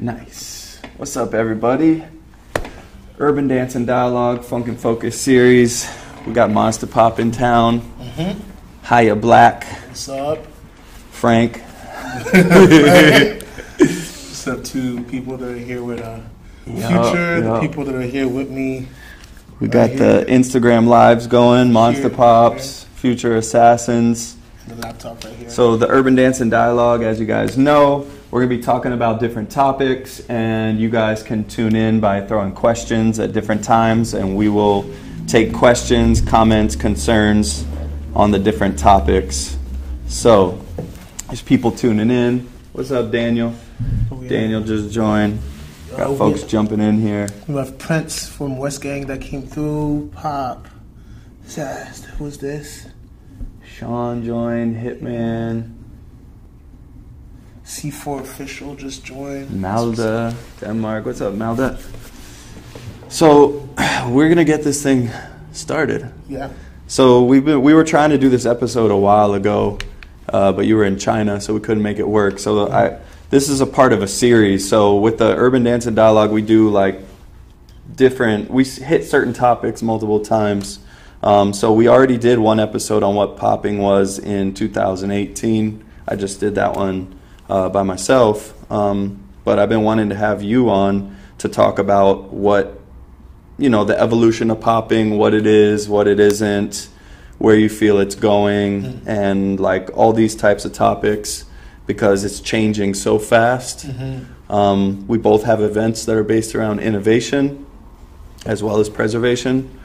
Nice. What's up, everybody? Urban Dance and Dialogue Funk and Focus series. We got Monster Pop in town. Mm-hmm. Hiya Black, What's up? Frank. What's up to people that are here with uh, Yup, Future, the people that are here with me. We got the Instagram lives going. Monster Here, Pops, Future Assassins. The laptop right here. So the Urban Dance and Dialogue, as you guys know, we're gonna be talking about different topics, and you guys can tune in by throwing questions at different times, and we will take questions, comments, concerns on the different topics. So there's people tuning in. What's up, Daniel? Oh, yeah. Daniel just joined. Got Uh, folks we, jumping in here. we have Prince from West Gang that came through. Pop. Zast. Who's this? Sean joined. Hitman. C4 official just joined. Malda, Denmark. What's up, Malda? So we're gonna get this thing started. Yeah. So we've been, we were trying to do this episode a while ago, uh, but you were in China, so we couldn't make it work. So I, this is a part of a series. So with the Urban Dance and Dialogue, we do like different. We hit certain topics multiple times. Um, so we already did one episode on what popping was in 2018. I just did that one uh, by myself, um, but I've been wanting to have you on to talk about what you know the evolution of popping, what it is, what it isn't, where you feel it's going, and like all these types of topics because it's changing so fast. Um, we both have events that are based around innovation as well as preservation.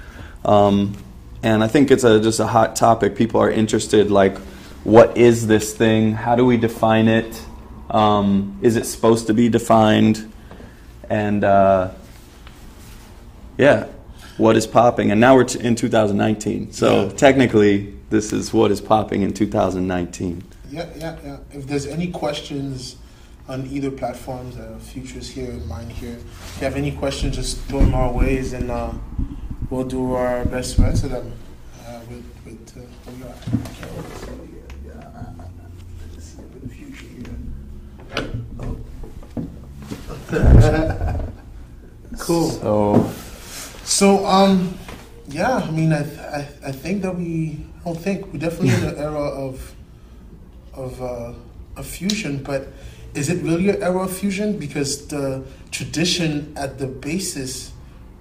Um, and I think it's a, just a hot topic. People are interested, like, what is this thing? How do we define it? Um, is it supposed to be defined? And uh, yeah, what is popping? And now we're t- in 2019. So Yeah. technically, this is what is popping in 2019. Yeah, yeah, yeah. If there's any questions on either platforms, uh, Future's here mine here. If you have any questions, just throw them our ways and uh, we'll do our best to answer them. Uh, with, with, uh, what we got? Okay, let's see here. Yeah, uh, let's see with the future here. Oh. cool. So So, um, yeah, I mean, I, I, I think that we, I don't think, we're definitely in an era of, of, uh, of fusion, but is it really an era of fusion? Because the tradition at the basis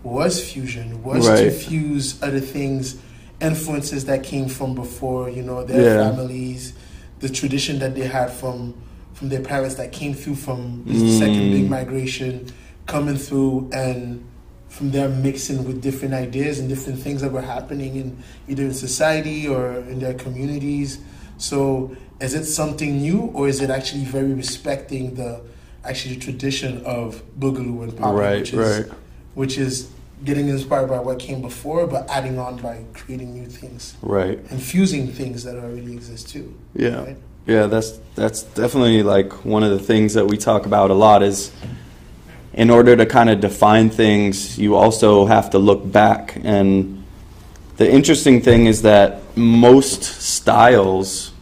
was fusion, was to fuse other things, influences that came from before, you know, their Yeah. families, the tradition that they had from, from their parents that came through from the second big Mm. migration, coming through and from there mixing with different ideas and different things that were happening in either in society or in their communities. So is it something new or is it actually very respecting the actually the tradition of boogaloo and pop, Right, which is right. which is getting inspired by what came before but adding on by creating new things right. and fusing things that already exist too. Yeah. Right? Yeah, that's that's definitely like one of the things that we talk about a lot is in order to kind of define things, you also have to look back. And the interesting thing is that most styles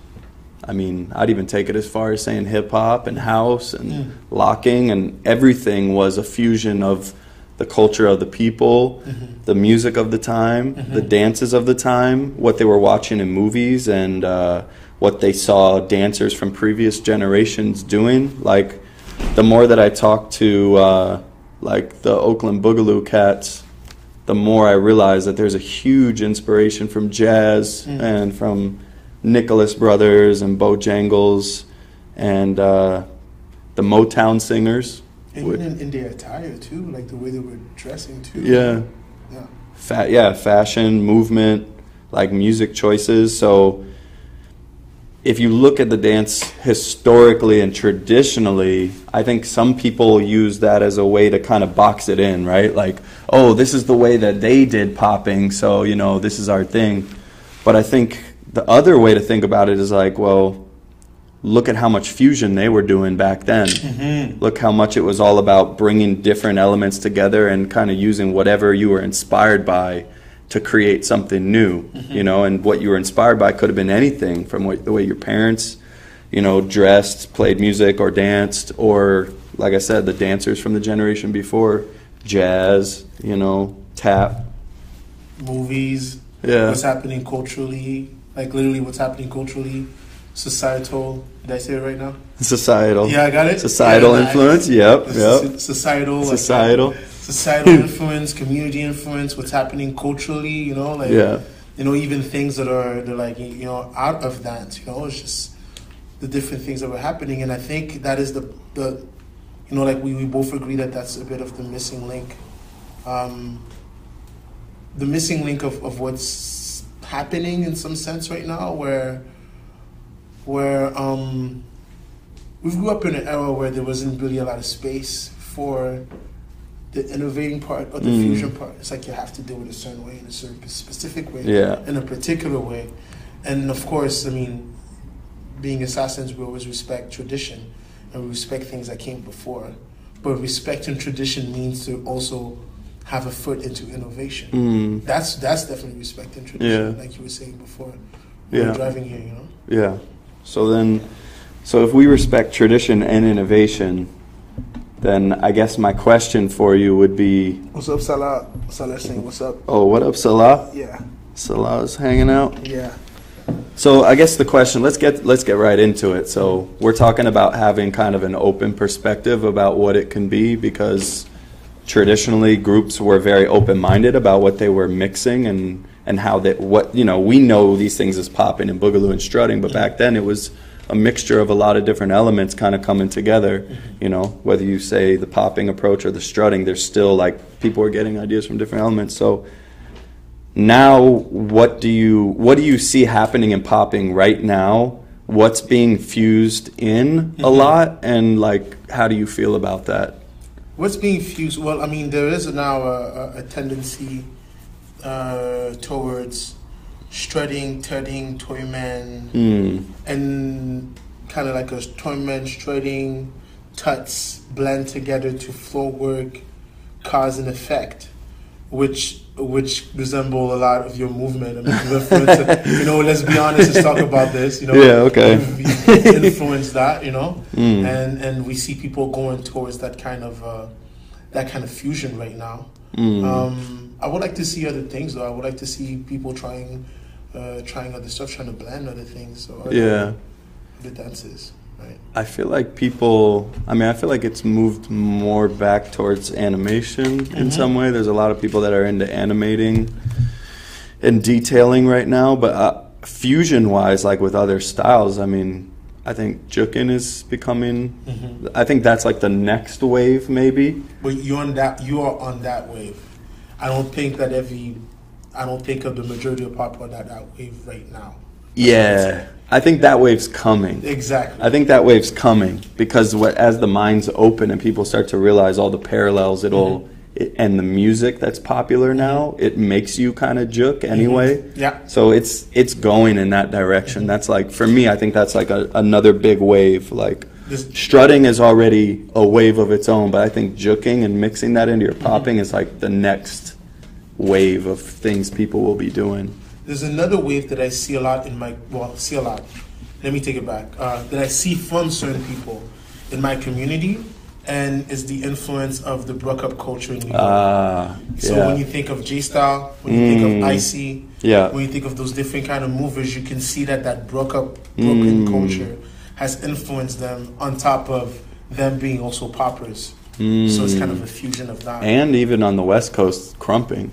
I mean, I'd even take it as far as saying hip hop and house and Yeah. locking and everything was a fusion of the culture of the people, the music of the time, the dances of the time, what they were watching in movies, and uh, what they saw dancers from previous generations doing. Like, the more that I talk to, uh, like, the Oakland Boogaloo cats, the more I realize that there's a huge inspiration from jazz Mm. and from Nicholas Brothers and Bojangles and uh, the Motown singers. And Would- even in, in their attire too, like the way they were dressing too. Yeah. Yeah. Fa- yeah, fashion, movement, like music choices. So if you look at the dance historically and traditionally, I think some people use that as a way to kind of box it in, right? Like, oh, this is the way that they did popping, so, you know, this is our thing. But I think the other way to think about it is like, well, look at how much fusion they were doing back then. Mm-hmm. Look how much it was all about bringing different elements together and kind of using whatever you were inspired by to create something new, mm-hmm. you know, and what you were inspired by could have been anything from what, the way your parents, you know, dressed, played music or danced or like I said, the dancers from the generation before, jazz, you know, tap. movies, Yeah. what's happening culturally, like literally what's happening culturally, societal. Did I say it right now? Societal. Yeah, I got it. Societal Yeah, influence. Yep. Yep. Soci- Societal. like, Societal. societal influence, community influence, what's happening culturally, you know, like Yeah. you know, even things that are they're like you know out of that, you know, it's just the different things that were happening, and I think that is the the you know like we, we both agree that that's a bit of the missing link, um, the missing link of, of what's happening in some sense right now, where where um, we grew up in an era where there wasn't really a lot of space for the innovating part or the Mm. fusion part. It's like you have to do it a certain way, in a certain specific way, Yeah. in a particular way. And of course, I mean, being assassins, we always respect tradition and we respect things that came before. But respecting tradition means to also have a foot into innovation. Mm. That's that's definitely respecting tradition, Yeah. like you were saying before. Yeah. driving here, you know. Yeah. So then, so if we respect tradition and innovation, then I guess my question for you would be, What's up, Salah? Salah saying, "What's up?" oh, what up, Salah? Yeah, Salah's hanging out. yeah. So I guess the question let's get let's get right into it. So we're talking about having kind of an open perspective about what it can be because traditionally groups were very open-minded about what they were mixing and and how that what you know we know these things as popping and boogaloo and strutting, but back then it was a mixture of a lot of different elements kind of coming together. You know, whether you say the popping approach or the strutting, there's still like people are getting ideas from different elements. So now what do you what do you see happening in popping right now what's being fused in a lot and like how do you feel about that What's being fused? Well, I mean, there is now a, a, a tendency uh, towards strutting, tutting, toyman, mm. and kind of like a toyman strutting, tuts blend together to flow work, cause and effect, which which resemble a lot of your movement. I mean, you know, let's be honest. Let's talk about this. You know, Yeah, okay. Influenced that. You know, Mm. and and we see people going towards that kind of uh, that kind of fusion right now. Mm. Um, I would like to see other things though. I would like to see people trying uh, trying other stuff, trying to blend other things. So other, yeah other dances, right? i feel like people i mean i feel like it's moved more back towards animation in Mhm. some way there's a lot of people that are into animating and detailing right now but uh, fusion wise like with other styles i mean i think jukin is becoming Mm-hmm. I think that's like the next wave, maybe. But you're on that. You are on that wave. I don't think that every. I don't think of the majority of people that that wave right now. Yeah, I think that wave's coming. Exactly. I think that wave's coming because what, as the minds open and people start to realize all the parallels it'll mm-hmm. it, and the music that's popular now, it makes you kind of juke mm-hmm. anyway. Yeah. So it's it's going in that direction. Mm-hmm. That's like for me, I think that's like a, another big wave. Like This- strutting is already a wave of its own, but I think juking and mixing that into your popping is like the next wave of things people will be doing. There's another wave that I see a lot in my well, see a lot. Let me take it back. Uh, that I see from certain people in my community, and is the influence of the bruk up culture in New York. Ah, so yeah. when you think of J Style, when you think Mm. of Icy, Yeah. when you think of those different kind of movers, you can see that that bruk up broken Mm. culture has influenced them. On top of them being also poppers, so it's kind of a fusion of that. and even on the West Coast, krumping.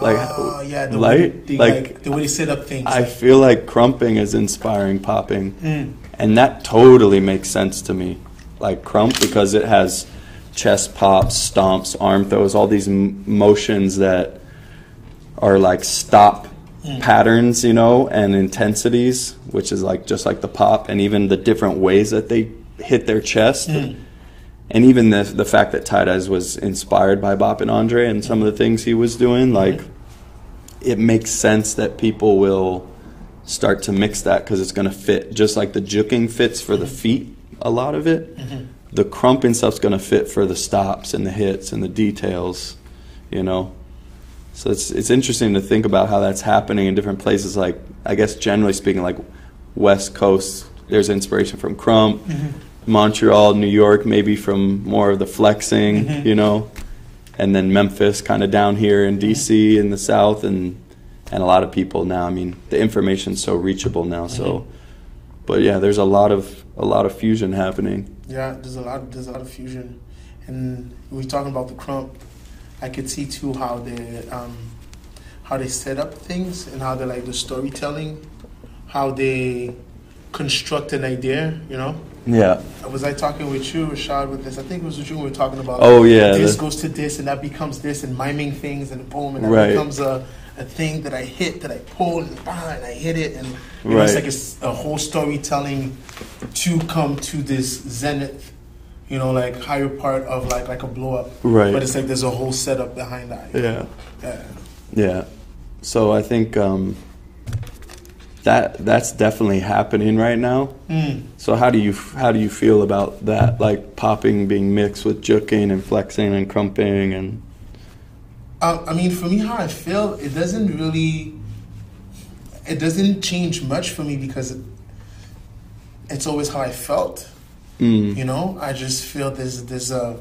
Like, Ah, yeah, the light, they, like, like, the way they set up things. I feel like krumping is inspiring popping, Mm. and that totally makes sense to me. Like krump because it has chest pops, stomps, arm throws, all these m- motions that are like stop Mm. patterns, you know, and intensities, which is like just like the pop, and even the different ways that they hit their chest. Mm. And even the the fact that Tight Eyez was inspired by Bop and Andre and some of the things he was doing, like it makes sense that people will start to mix that because it's going to fit just like the juking fits for the mm-hmm. feet a lot of it mm-hmm. the krumping stuff's going to fit for the stops and the hits and the details you know? So it's it's interesting to think about how that's happening in different places like i guess generally speaking like west coast there's inspiration from krump mm-hmm. Montreal, New York, maybe from more of the flexing, Mhm. you know, and then Memphis, kind of down here in DC in the South, and and a lot of people now. I mean, the information's so reachable now. So, but yeah, there's a lot of a lot of fusion happening. Yeah, there's a lot. There's a lot of fusion, and we are talking about the krump. I could see too how they um, how they set up things and how they like the storytelling, how they construct an idea. You know, Yeah. was I talking with you, Rashad, with this? I think it was with you. We were talking about. Oh yeah. This the- goes to this, and that becomes this, and miming things, and boom, and that Right. becomes a, a thing that I hit, that I pull, and bah, and I hit it, and you know, it's like it's a whole storytelling to come to this zenith, you know, like higher part of like like a blow up. Right. But it's like there's a whole setup behind that. yeah. Yeah. Yeah. So I think um, that that's definitely happening right now. Mm. So how do you how do you feel about that? Like popping being mixed with juking and flexing and krumping and Um, I mean, for me, how I feel, it doesn't really, it doesn't change much for me because it, it's always how I felt. mm, You know, I just feel there's there's a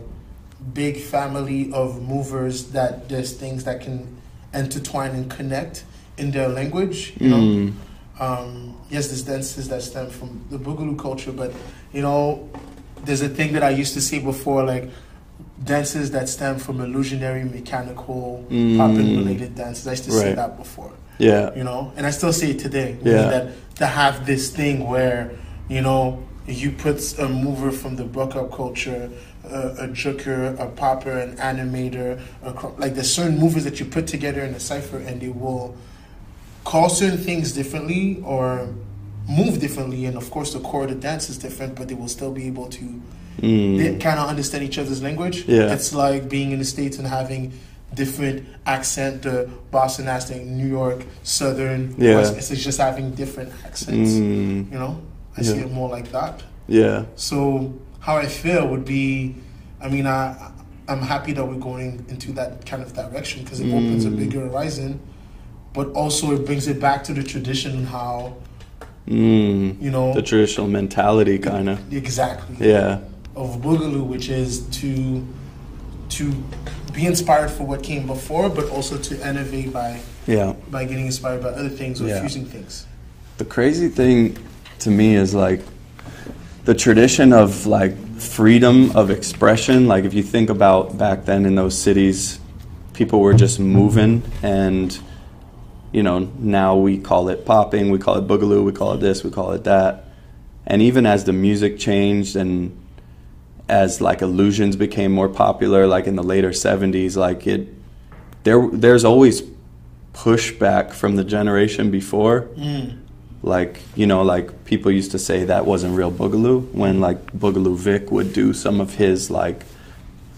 big family of movers that there's things that can intertwine and connect in their language. You know, mm, um, yes, there's dances that stem from the Boogaloo culture, but you know, there's a thing that I used to see before, like dances that stem from illusionary, mechanical, Mm. popping related dances. I used to say Right. that before yeah. you know, and I still see it today. Yeah. That to have this thing where, you know, you put a mover from the buck up culture, a, a juker, a popper, an animator, a, like there's certain movers that you put together in a cipher and they will call certain things differently or move differently. And of course, the core of the dance is different, but they will still be able to Mm, kind of understand each other's language. Yeah. It's like being in the States and having different accent, the Boston accent, New York, Southern, Yeah. West, it's just having different accents. mm, You know, I see it more like that. yeah. So how I feel would be, I mean, I, I'm happy that we're going into that kind of direction because it opens a Mm. bigger horizon, but also it brings it back to the tradition and how, Mm, you know, the traditional mentality kind of. exactly. Yeah. of Boogaloo, which is to to be inspired for what came before, but also to innovate by Yeah. by getting inspired by other things or Yeah. fusing things. The crazy thing to me is like the tradition of like freedom of expression. Like if you think about back then in those cities, people were just moving and you know, now we call it popping, we call it boogaloo, we call it this, we call it that. And even as the music changed and as like illusions became more popular like in the later 70s like it there there's always pushback from the generation before Mm. like you know like people used to say that wasn't real boogaloo when like boogaloo vic would do some of his like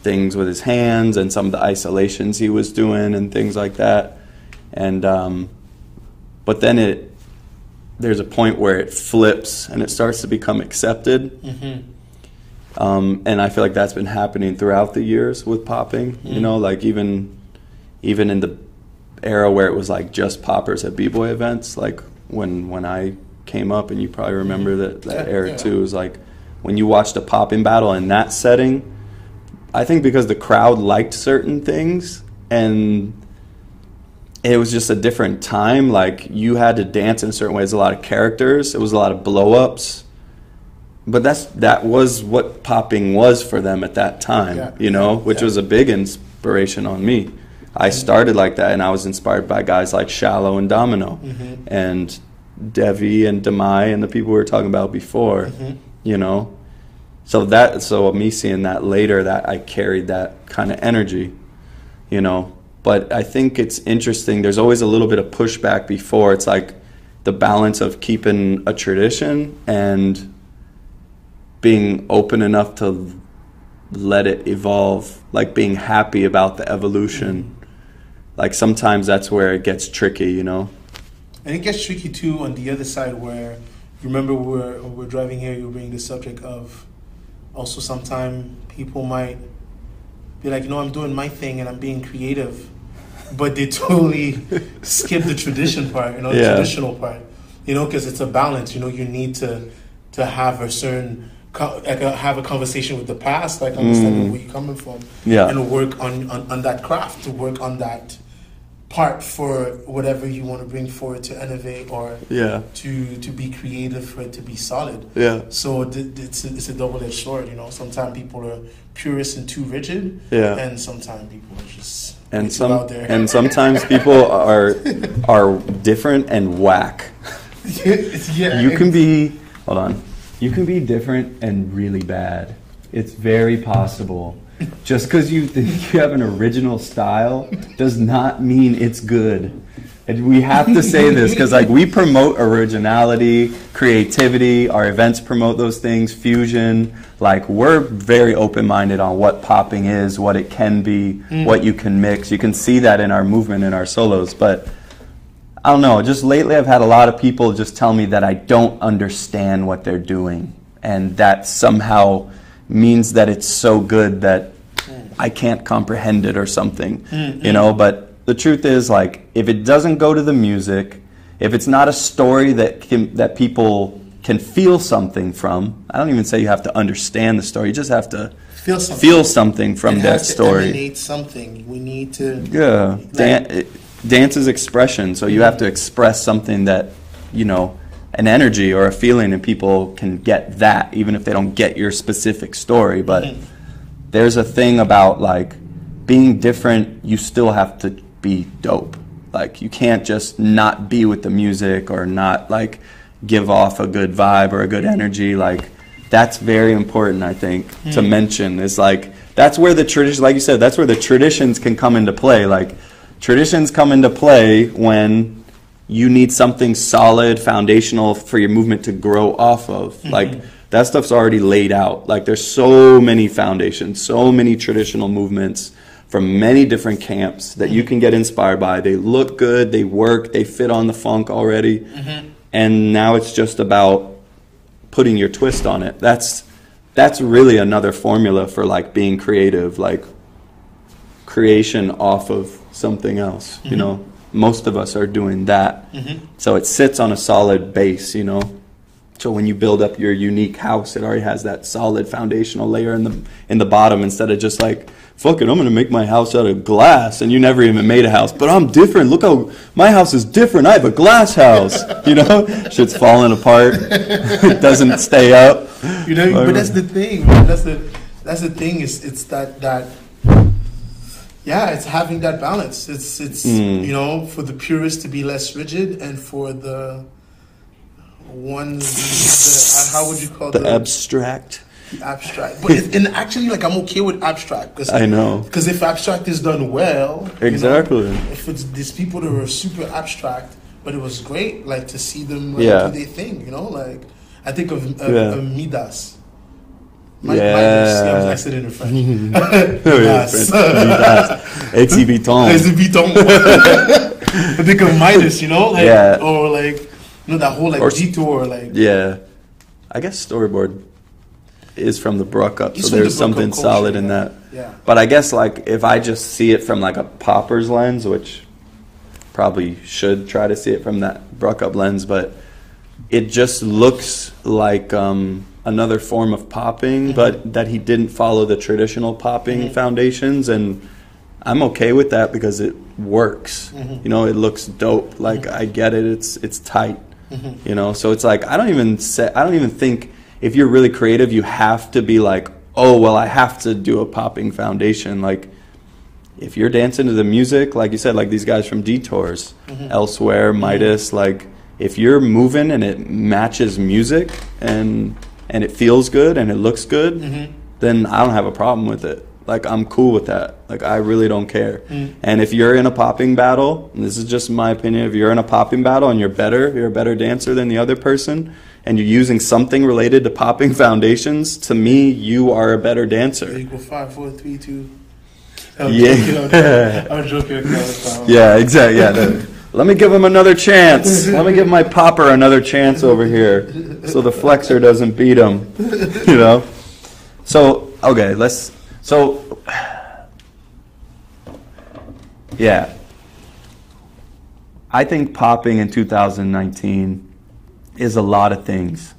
things with his hands and some of the isolations he was doing and things like that and um, but then it there's a point where it flips and it starts to become accepted Mm-hmm. um, and I feel like that's been happening throughout the years with popping. You Mm. know, like even even in the era where it was like just poppers at b-boy events, like when when I came up, and you probably remember that that Yeah, era yeah. too. Is like when you watched a popping battle in that setting. I think because the crowd liked certain things and it was just a different time. Like you had to dance in certain ways. A lot of characters. It was a lot of blow ups. But that's that was what popping was for them at that time. Yeah. You know, which Yeah. was a big inspiration on me. I started like that, and I was inspired by guys like Shallow and Domino, Mhm. and Devi and Demai and the people we were talking about before. Mhm. You know, so that so me seeing that later, that I carried that kind of energy. You know, but I think it's interesting. There's always a little bit of pushback before. It's like the balance of keeping a tradition and being open enough to let it evolve, like being happy about the evolution. Mm-hmm. Like sometimes that's where it gets tricky, you know. And it gets tricky too on the other side where remember we're we're driving here. You're bring the subject of also sometimes people might be like, you know, I'm doing my thing and I'm being creative, but they totally skip the tradition part, you know, the Yeah. traditional part, you know, because it's a balance. You know, you need to to have a certain like I can have a conversation with the past, like understanding mm. where you're coming from, Yeah. and work on, on on that craft to work on that part for whatever you want to bring forward to innovate or Yeah. to to be creative for it to be solid. Yeah. So th- it's a, it's a double edged sword, you know. Sometimes people are purist and too rigid, Yeah. and sometimes people are just And some out there. and sometimes people are are different and whack. yeah, You can be hold on. You can be different and really bad. It's very possible. Just because you think you have an original style does not mean it's good. And we have to say this because like we promote originality, creativity, our events promote those things, fusion. Like we're very open-minded on what popping is, what it can be, mm. what you can mix. You can see that in our movement in our solos, but I don't know. Just lately, I've had a lot of people just tell me that I don't understand what they're doing, and that somehow means that it's so good that mm. I can't comprehend it or something. Mm-hmm. You know, but the truth is, like, if it doesn't go to the music, if it's not a story that can, that people can feel something from, I don't even say you have to understand the story. You just have to feel something. feel something from it that story. emanate something. We need to. Yeah, Dan- dance is expression, so you mm-hmm. have to express something that, you know, an energy or a feeling, and people can get that, even if they don't get your specific story. But Mm-hmm. there's a thing about like being different. You still have to be dope. Like you can't just not be with the music or not like give off a good vibe or a good energy. Like that's very important, I think, to mention. Is like that's where the tradition, like you said, that's where the traditions can come into play. Like traditions come into play when you need something solid, foundational for your movement to grow off of. Mm-hmm. Like that stuff's already laid out. Like there's so many foundations, so many traditional movements from many different camps that you mm-hmm. can get inspired by. They look good, they work, they fit on the funk already. Mm-hmm. And now it's just about putting your twist on it. That's that's really another formula for like being creative, like creation off of something else. You know, most of us are doing that. Mm-hmm. So it sits on a solid base. You know, so when you build up your unique house, it already has that solid foundational layer in the in the bottom instead of just like. Fuck it, I'm gonna make my house out of glass, and you never even made a house. But I'm different. Look how my house is different. I have a glass house. You know, shit's falling apart. it doesn't stay up. You know, but that's the thing. Man. That's the that's the thing. Is it's that that. Yeah, it's having that balance. It's it's Mm. you know for the purists to be less rigid and for the ones the, how would you call the the abstract. abstract? But it, and actually, like I'm okay with abstract because I know. because if abstract is done well, you know, Exactly. if it's these people that were super abstract, but it was great, like to see them like, Yeah. do their thing, you know, like I think of, of, Yeah. of Midas. Mi- Yeah. Midas, yeah, I, was, I said it in French. Oh, yeah, Midas. French. Exhibiton. Exhibiton. I think of Midas, you know, like Yeah. or like you know that whole like Or- detour, like Yeah. I guess storyboard is from the Bruk up, so from the there's something culture, solid in that. yeah. But I guess like if I just see it from like a popper's lens, which probably should try to see it from that Bruk up lens, but it just looks like um, another form of popping, Mm-hmm. but that he didn't follow the traditional popping foundations, and I'm okay with that because it works. Mm-hmm. You know, it looks dope. Like I get it. It's it's tight. Mm-hmm. You know, so it's like I don't even say I don't even think if you're really creative, you have to be like, oh well, I have to do a popping foundation. Like if you're dancing to the music, like you said, like these guys from Detours, Mm-hmm. elsewhere, Midas, like if you're moving and it matches music and and it feels good and it looks good, Mm-hmm. then I don't have a problem with it. Like I'm cool with that. Like I really don't care. Mm. And if you're in a popping battle, and this is just my opinion, if you're in a popping battle and you're better, you're a better dancer than the other person, and you're using something related to popping foundations, to me, you are a better dancer. Equal five, four, three, two. I'm Yeah. joking, I'm joking. I'm joking. Yeah, exactly. Yeah. Let me give him another chance. Let me give my popper another chance over here, so the flexor doesn't beat him. You know. So okay, let's. So yeah, I think popping in 2019 is a lot of things.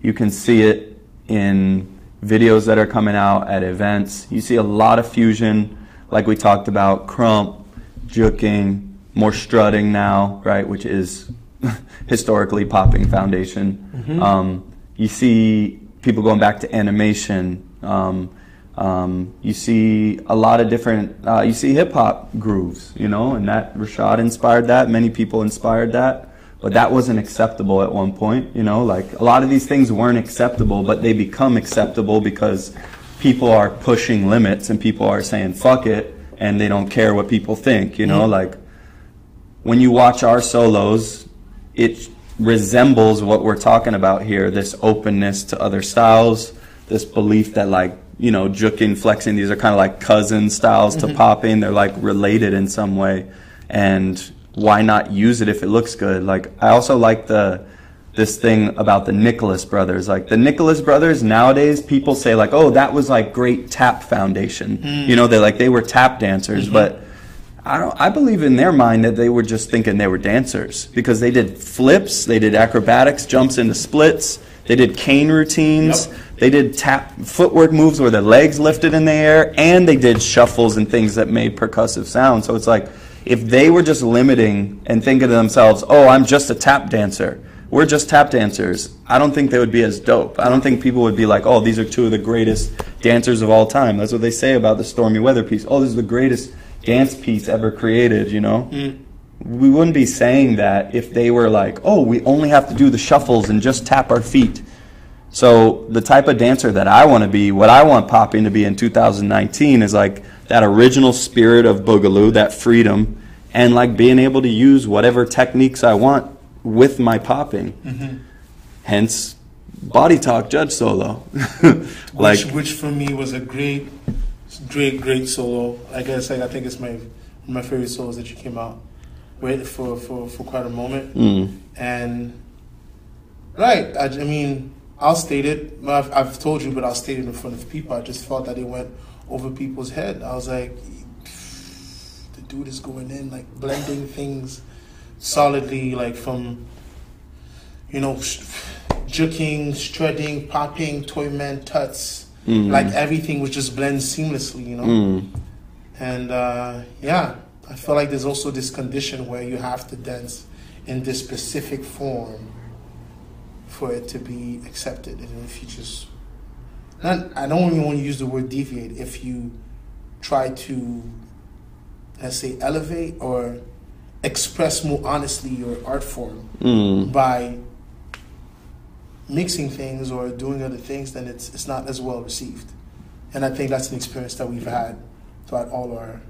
You can see it in videos that are coming out at events. You see a lot of fusion, like we talked about, krump, juking, more strutting now, right, which is historically popping foundation. Mm-hmm. Um, you see people going back to animation. Um, um, you see a lot of different. Uh, you see hip hop grooves, you know, and that Rashad inspired that. Many people inspired that, but that wasn't acceptable at one point. You know, like a lot of these things weren't acceptable, but they become acceptable because people are pushing limits and people are saying fuck it, and they don't care what people think. You know, mm-hmm. like when you watch our solos, it resembles what we're talking about here. This openness to other styles, this belief that like you know, juking, flexing, these are kind of like cousin styles to mm-hmm. popping. They're like related in some way. And why not use it if it looks good? Like, I also like the, this thing about the Nicholas brothers. Like, the Nicholas brothers, nowadays, people say, like, oh, that was like great tap foundation. Mm. You know, they like, they were tap dancers, mm-hmm. but. I don't. I believe in their mind that they were just thinking they were dancers because they did flips, they did acrobatics, jumps into splits, they did cane routines, yep. They did tap footwork moves where their legs lifted in the air, and they did shuffles and things that made percussive sound. So it's like if they were just limiting and thinking to themselves, "Oh, I'm just a tap dancer." We're just tap dancers. I don't think they would be as dope. I don't think people would be like, "Oh, these are two of the greatest dancers of all time." That's what they say about the Stormy Weather piece. Oh, this is the greatest dance piece ever created. You know. Mm we wouldn't be saying that if they were like, oh, we only have to do the shuffles and just tap our feet. So the type of dancer that I want to be, what I want popping to be in 2019 is like that original spirit of Boogaloo, that freedom, and like being able to use whatever techniques I want with my popping. Mm-hmm. Hence, body talk judge solo. like which, which for me was a great, great, great solo. Like I said, I think it's my my favorite solos that you came out with for for, for quite a moment. Mm. And right, I, I mean I'll state it. I've, I've, told you, but I'll state it in front of people. I just felt that it went over people's head. I was like, the dude is going in, like blending things solidly, like from, you know, juking, shredding, popping, toy man tuts. Mm. Like everything was just blends seamlessly, you know? Mm. And uh, yeah, I feel like there's also this condition where you have to dance in this specific form for it to be accepted. And if you just, not, I don't even want to use the word deviate. If you try to, let's say, elevate or express more honestly your art form mm. by mixing things or doing other things, then it's it's not as well received. And I think that's an experience that we've had throughout all our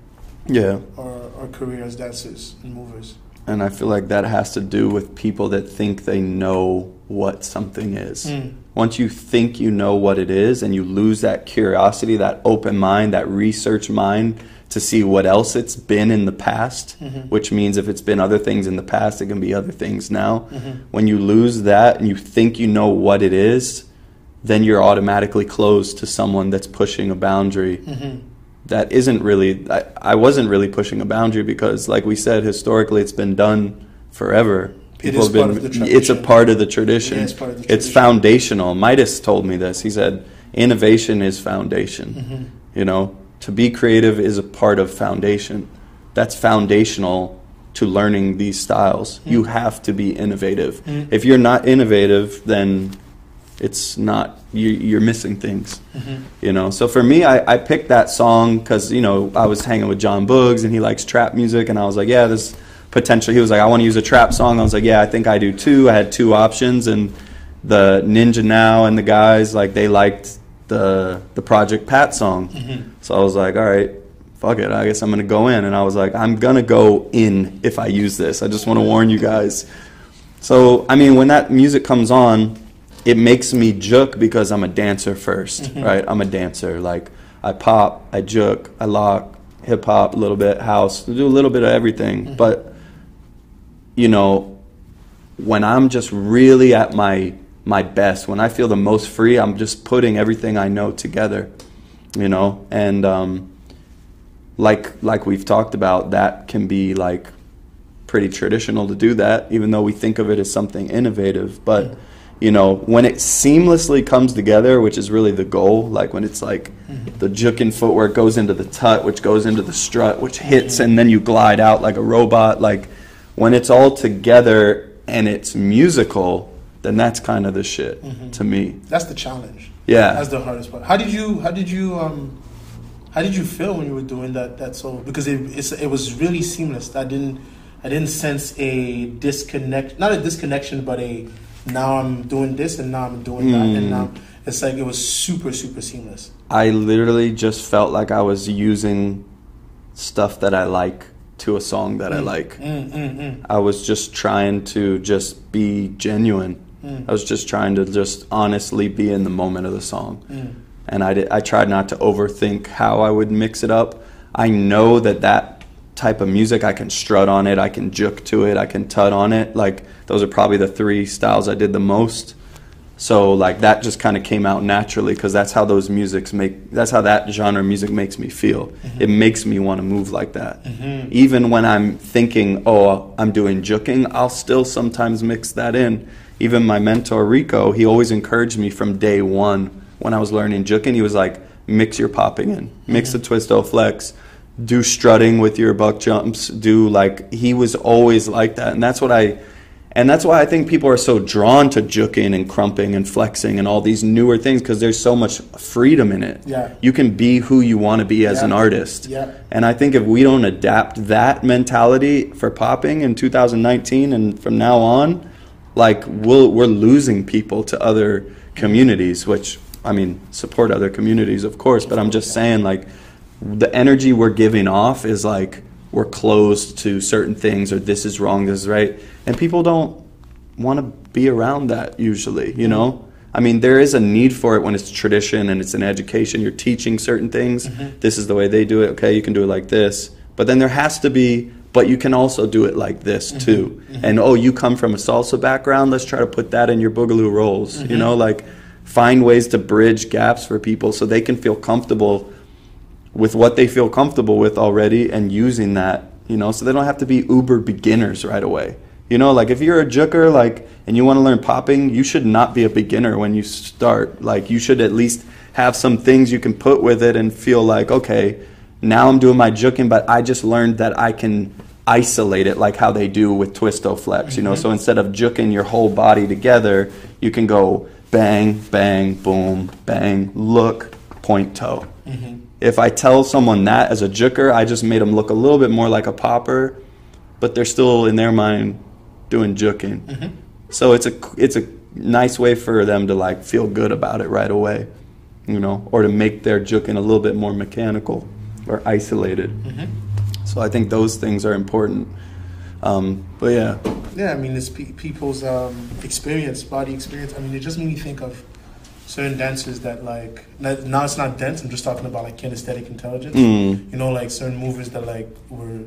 yeah our, our career as dancers and movers. And I feel like that has to do with people that think they know what something is. Mm. Once you think you know what it is and you lose that curiosity, that open mind, that research mind to see what else it's been in the past, mm-hmm. which means if it's been other things in the past, it can be other things now. Mm-hmm. When you lose that and you think you know what it is, then you're automatically closed to someone that's pushing a boundary mm-hmm. that isn't really, I, I wasn't really pushing a boundary because, like we said, historically it's been done forever People have been. It's a part of the tradition. Yeah, it's, part of the tradition. it's foundational. Midas told me this. He said, "Innovation is foundation." Mm-hmm. You know, to be creative is a part of foundation. That's foundational to learning these styles. Mm-hmm. You have to be innovative. Mm-hmm. If you're not innovative, then it's not you, are missing things mm-hmm. you know so for me i, I picked that song because you know i was hanging with Jon Boogz and he likes trap music and i was like yeah this potentially he was like i want to use a trap song i was like yeah i think i do too i had two options and the ninja now and the guys like they liked the the project pat song. Mm-hmm. so i was like all right fuck it i guess i'm gonna go in. And i was like i'm gonna go in if i use this. I just want to warn you guys. So i mean when that music comes on it makes me juk because i'm a dancer 1st mm-hmm. right? I'm a dancer. Like i pop i juk i lock hip hop a little bit house do a little bit of everything. Mm-hmm. but you know, when I'm just really at my my best, when I feel the most free, I'm just putting everything I know together, you know, and um, like like we've talked about, that can be like pretty traditional to do that, even though we think of it as something innovative, but. you know, when it seamlessly comes together, which is really the goal, like when it's like the jukin footwork goes into the tut, which goes into the strut, which hits, and then you glide out like a robot, like when it's all together and it's musical, then that's kind of the shit to me. That's the challenge. Yeah. That's the hardest part. How did you? How did you? Um, how did you feel when you were doing that that solo? Because it it's, it was really seamless. I didn't I didn't sense a disconnect. Not a disconnection, but a now I'm doing this and now I'm doing that and now it's like it was super super seamless. I literally just felt like I was using stuff that I like to a song that I like. Mm, mm, mm. I was just trying to just be genuine. I was just trying to just honestly be in the moment of the song. Mm. And I, did, I tried not to overthink how I would mix it up. I know that that type of music, I can strut on it, I can juke to it, I can tut on it. Like, those are probably the three styles I did the most. So, like, that just kind of came out naturally because that's how those musics make, that's how that genre music makes me feel. It makes me want to move like that. Even when I'm thinking, oh, I'm doing juking, I'll still sometimes mix that in. Even my mentor, Rico, he always encouraged me from day one when I was learning juking. He was like, mix your popping in, mix the twist O flex, do strutting with your buck jumps, do like, he was always like that. And that's what I, and that's why I think people are so drawn to juking and krumping and flexing and all these newer things because there's so much freedom in it. Yeah. You can be who you want to be as Yeah. an artist. Yeah. And I think if we don't adapt that mentality for popping in 2019 and from now on, like we'll, we're losing people to other communities, which I mean, support other communities, of course, but I'm just saying, like, the energy we're giving off is like we're closed to certain things or this is wrong, this is right. And people don't want to be around that usually, you know? I mean, there is a need for it when it's tradition and it's an education. You're teaching certain things. Mm-hmm. This is the way they do it. Okay, you can do it like this. But then there has to be, but you can also do it like this mm-hmm. too. Mm-hmm. And oh, you come from a salsa background. Let's try to put that in your boogaloo rolls. You mm-hmm. know, like find ways to bridge gaps for people so they can feel comfortable with what they feel comfortable with already and using that, you know, so they don't have to be uber beginners right away. You know, like if you're a juker, like, and you want to learn popping, you should not be a beginner when you start. Like, you should at least have some things you can put with it and feel like, okay, now I'm doing my juking, but I just learned that I can isolate it like how they do with twisto flex, you know. So mm-hmm. instead of juking your whole body together, you can go bang, bang, boom, bang, look, point toe. Mm-hmm. If I tell someone that as a juker, I just made them look a little bit more like a popper, but they're still in their mind doing juking. Mm-hmm. So it's a it's a nice way for them to like feel good about it right away, you know, or to make their juking a little bit more mechanical or isolated. So I think those things are important. Um, but yeah, Yeah, I mean, it's pe- people's um, experience, body experience. I mean, it just made me think of certain dancers that like now it's not dance. I'm just talking about like kinesthetic intelligence. Mm. You know, like certain movers that like were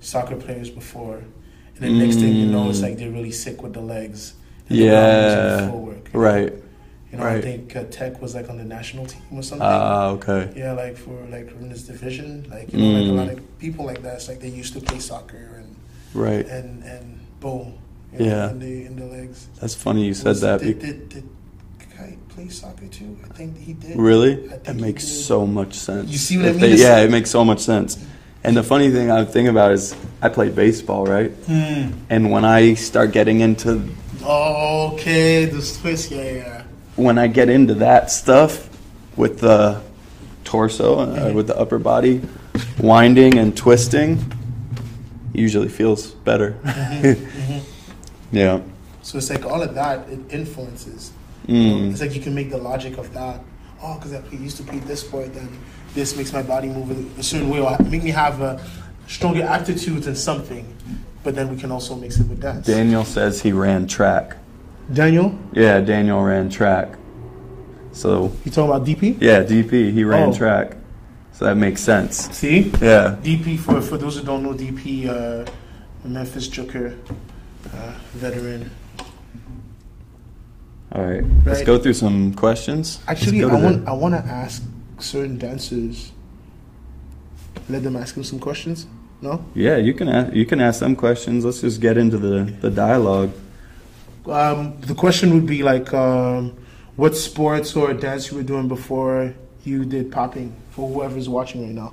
soccer players before, and then next thing you know, it's like they're really sick with the legs. and they're not using the yeah, right. You know, I think uh, Tech was like on the national team or something. Ah, okay. yeah, like for like in this division, like you know, like a Mm. lot of people like that. It's like they used to play soccer and Right. and and boom, you know, Yeah. in the in the legs. That's funny you said Was- that. Did, did, did Kai play soccer too? I think he did. Really? That makes did. so much sense. You see what I mean? they- yeah, it makes so much sense. And the funny thing I'm thinking about is I played baseball, right? Hmm. And when I start getting into Oh, okay, the twist. Yeah, yeah. When I get into that stuff with the torso, uh, with the upper body winding and twisting, usually feels better. Mhm. yeah. So it's like all of that it influences. Know, It's Mm. like you can make the logic of that. Oh, because I used to play this sport, then this makes my body move a- a certain way, or make me have a stronger aptitude in something. But then we can also mix it with dance. Daniel says he ran track. Daniel, Yeah, Daniel ran track. So you talking about DP? yeah, DP he ran Oh. track. So that makes sense. See, Yeah. DP for for those who don't know DP, uh, Memphis Juker, uh, veteran. All right. Let's go through some questions. Actually, I want the- I want to ask certain dancers. Let them ask him some questions. No. Yeah, you can ask, you can ask them questions. Let's just get into the, the dialogue. Um, the question would be like, um, what sports or dance you were doing before you did popping for whoever's watching right now.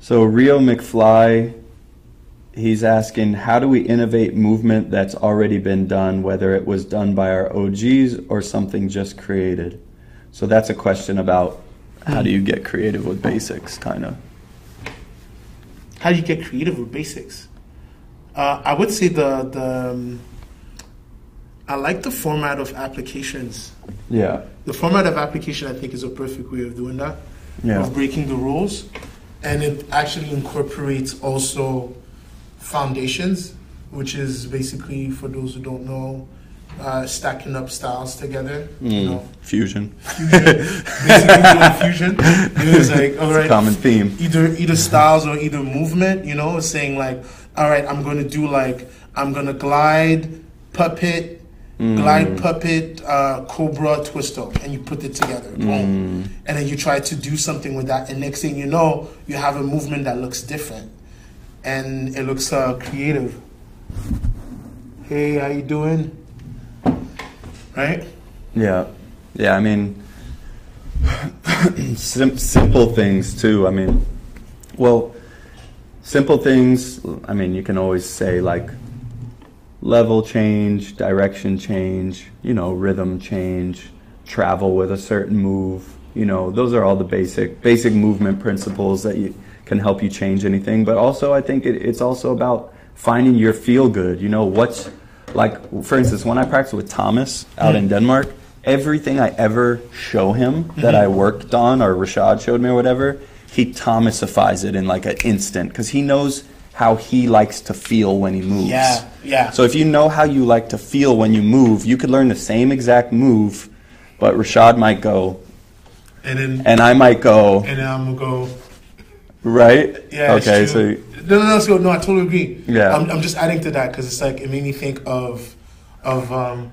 So Rio McFly, he's asking, how do we innovate movement that's already been done, whether it was done by our OGs or something just created? So that's a question about how do you get creative with basics, kind of. How do you get creative with basics? Uh, I would say the the um, I like the format of applications. Yeah. The format of application, I think, is a perfect way of doing that. Yeah. Of breaking the rules, and it actually incorporates also foundations, which is basically for those who don't know, uh, stacking up styles together. You Mm, know, fusion. fusion, basically fusion. It was like, all It's a common theme. either either styles or either movement. You know, saying like, all right, I'm going to do like I'm going to glide, puppet, Mm. glide, puppet, uh, cobra, twister, and you put it together. Mm. And then you try to do something with that, and next thing you know, you have a movement that looks different, and it looks uh, creative. Hey, how you doing? Right? Yeah, yeah. I mean, sim- simple things too. I mean, well, simple things. I mean, you can always say like level change, direction change. You know, rhythm change, travel with a certain move. You know, those are all the basic basic movement principles that you can help you change anything. But also, I think it, it's also about finding your feel good. You know, what's like, for instance, when I practice with Thomas out in mm-hmm. Denmark, everything I ever show him that I mm-hmm. worked on or Rashad showed me or whatever, he Thomasifies it in like an instant because he knows how he likes to feel when he moves. Yeah, yeah. So if you know how you like to feel when you move, you could learn the same exact move, but Rashad might go, And then and I might go, and then I'm gonna go. right? Yeah. Okay, so no, no, no, so no, I totally agree. Yeah. I'm, I'm just adding to that because it's like it made me think of of um,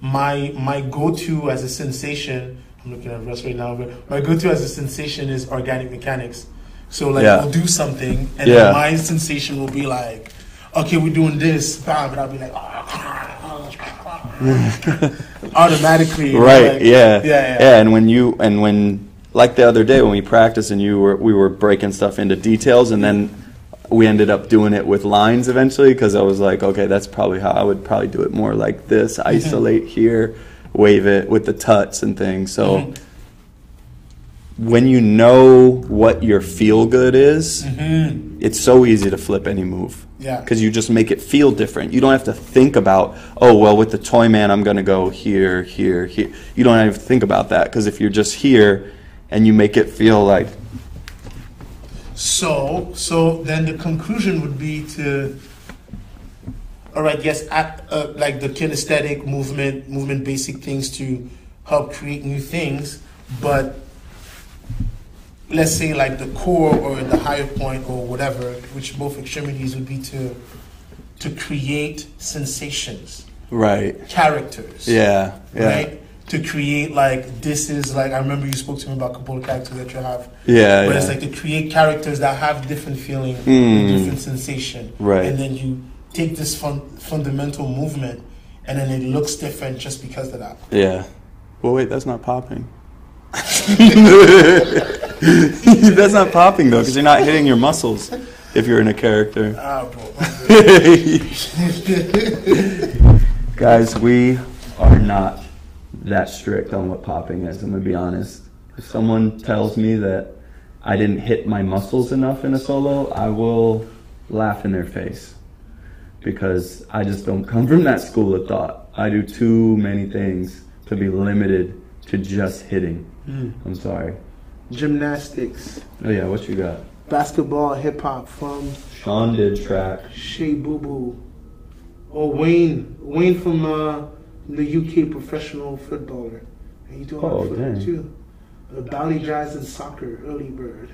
my my go to as a sensation. I'm looking at Russ right now, but my go to as a sensation is organic mechanics. So like Yeah. we'll do something, and Yeah. then my sensation will be like, okay, we're doing this, bam, and I'll be like, automatically, right like- yeah. yeah, yeah. and when you and when like the other day when we practiced and you were we were breaking stuff into details and then we ended up doing it with lines eventually because i was like okay that's probably how i would probably do it more like this Mm-hmm. isolate here wave it with the tuts and things so Mhm. when you know what your feel good is Mhm. it's so easy to flip any move Yeah. because you just make it feel different. You don't have to think about, oh, well, with the toy man, I'm going to go here, here, here. You don't have to think about that because if you're just here and you make it feel like, So, so then the conclusion would be to, all right, yes, at, uh, like the kinesthetic movement, movement basic things to help create new things, but let's say like the core or the higher point or whatever, which both extremities would be to, to create sensations, right, characters yeah, yeah, right? To create like this is like I remember you spoke to me about a couple of characters that you have, yeah, but yeah. it's like to create characters that have different feeling, Mm. different sensation, Right. And then you take this fun, fundamental movement, and then it looks different just because of that. yeah. Well, wait, that's not popping. that's not popping though because you're not hitting your muscles if you're in a character. Ah. Guys, we are not that strict on what popping is. I'm gonna be honest. If someone tells me that I didn't hit my muscles enough in a solo, I will laugh in their face because I just don't come from that school of thought. I do too many things to be limited to just hitting. Hmm. I'm sorry. Gymnastics, Oh yeah, what you got? basketball, hip hop from Sean did track. Shea Boo Boo, or Wayne, Wayne from uh, the UK professional footballer. And you do a lot Oh, of football too. Bally Jazz and soccer, early bird.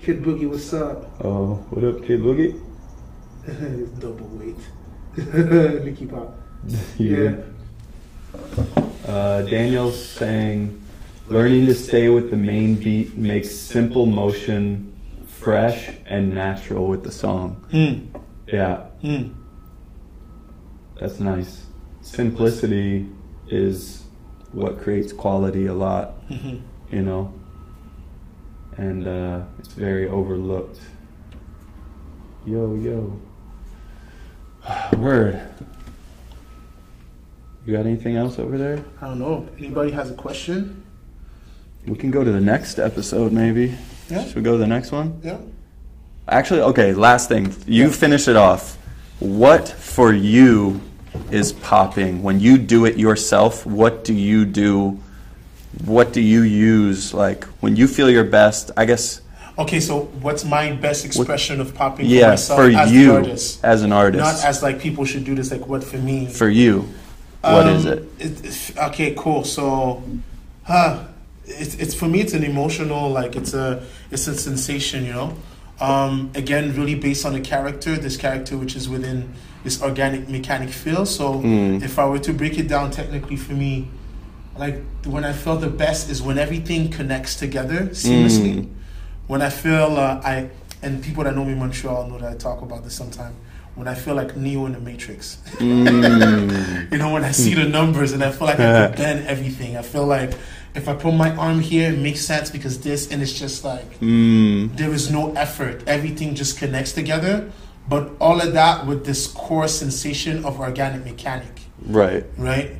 Kid Boogie, what's up? Oh, what up, Kid Boogie? Double weight. Nicky Pop. Yeah. Uh, Daniel's saying, learning to stay with the main beat makes simple motion fresh and natural with the song. Mm. Yeah. Mm. That's nice. Simplicity is what creates quality a lot, Mhm. you know? And uh, it's very overlooked. Yo, yo. Word. You got anything else over there? I don't know. Anybody has a question? We can go to the next episode, maybe. Yeah. Should we go to the next one? Yeah. Actually, okay, last thing. You Yeah. finish it off. What for you is popping? When you do it yourself, what do you do? What do you use? Like, when you feel your best, I guess, Okay, so what's my best expression of popping for myself for as you the artist? as an artist. Not as like people should do this. Like what for me? for you, what is Um, it? it- Okay, cool. So, huh, it's it's for me. It's an emotional, like it's a it's a sensation, you know. Um, again, really based on a character. This character, which is within this organic mechanic feel. So, Mm. if I were to break it down technically for me, like when I feel the best is when everything connects together seamlessly. Mm. When I feel uh, I and people that know me in Montreal know that I talk about this sometimes. When I feel like Neo in the Matrix. Mm. You know, when I see the numbers and I feel like I can bend everything. I feel like if I put my arm here, it makes sense because this, and it's just like Mm. there is no effort. Everything just connects together. But all of that with this core sensation of organic mechanic, Right. right?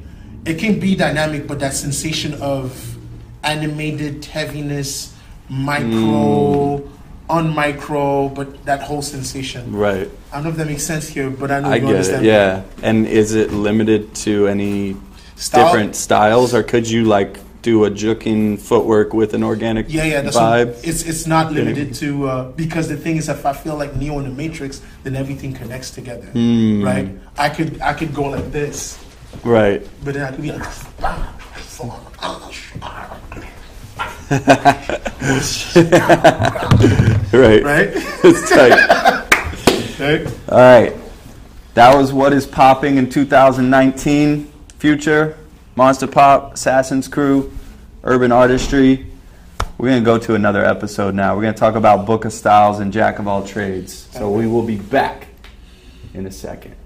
It can be dynamic, but that sensation of animated heaviness, micro, mm. unmicro, but that whole sensation. Right. I don't know if that makes sense here, but I know I you get it. understand. Yeah. And is it limited to any Style? different styles, or could you like do a juking footwork with an organic Yeah, yeah, that's vibe? What, it's it's not limited to uh, because the thing is, if I feel like Neo in the Matrix, then everything connects together, Hmm. right? I could I could go like this, Right. but then I could be like, ah, ah, ah, Right. right, it's tight. right. All right. That was what is popping in 2019. Future, Monster Pop, Assassin's Crew, Urban Artistry. We're going to go to another episode now. We're going to talk about Book of Styles and Jack of All Trades. So we will be back in a second.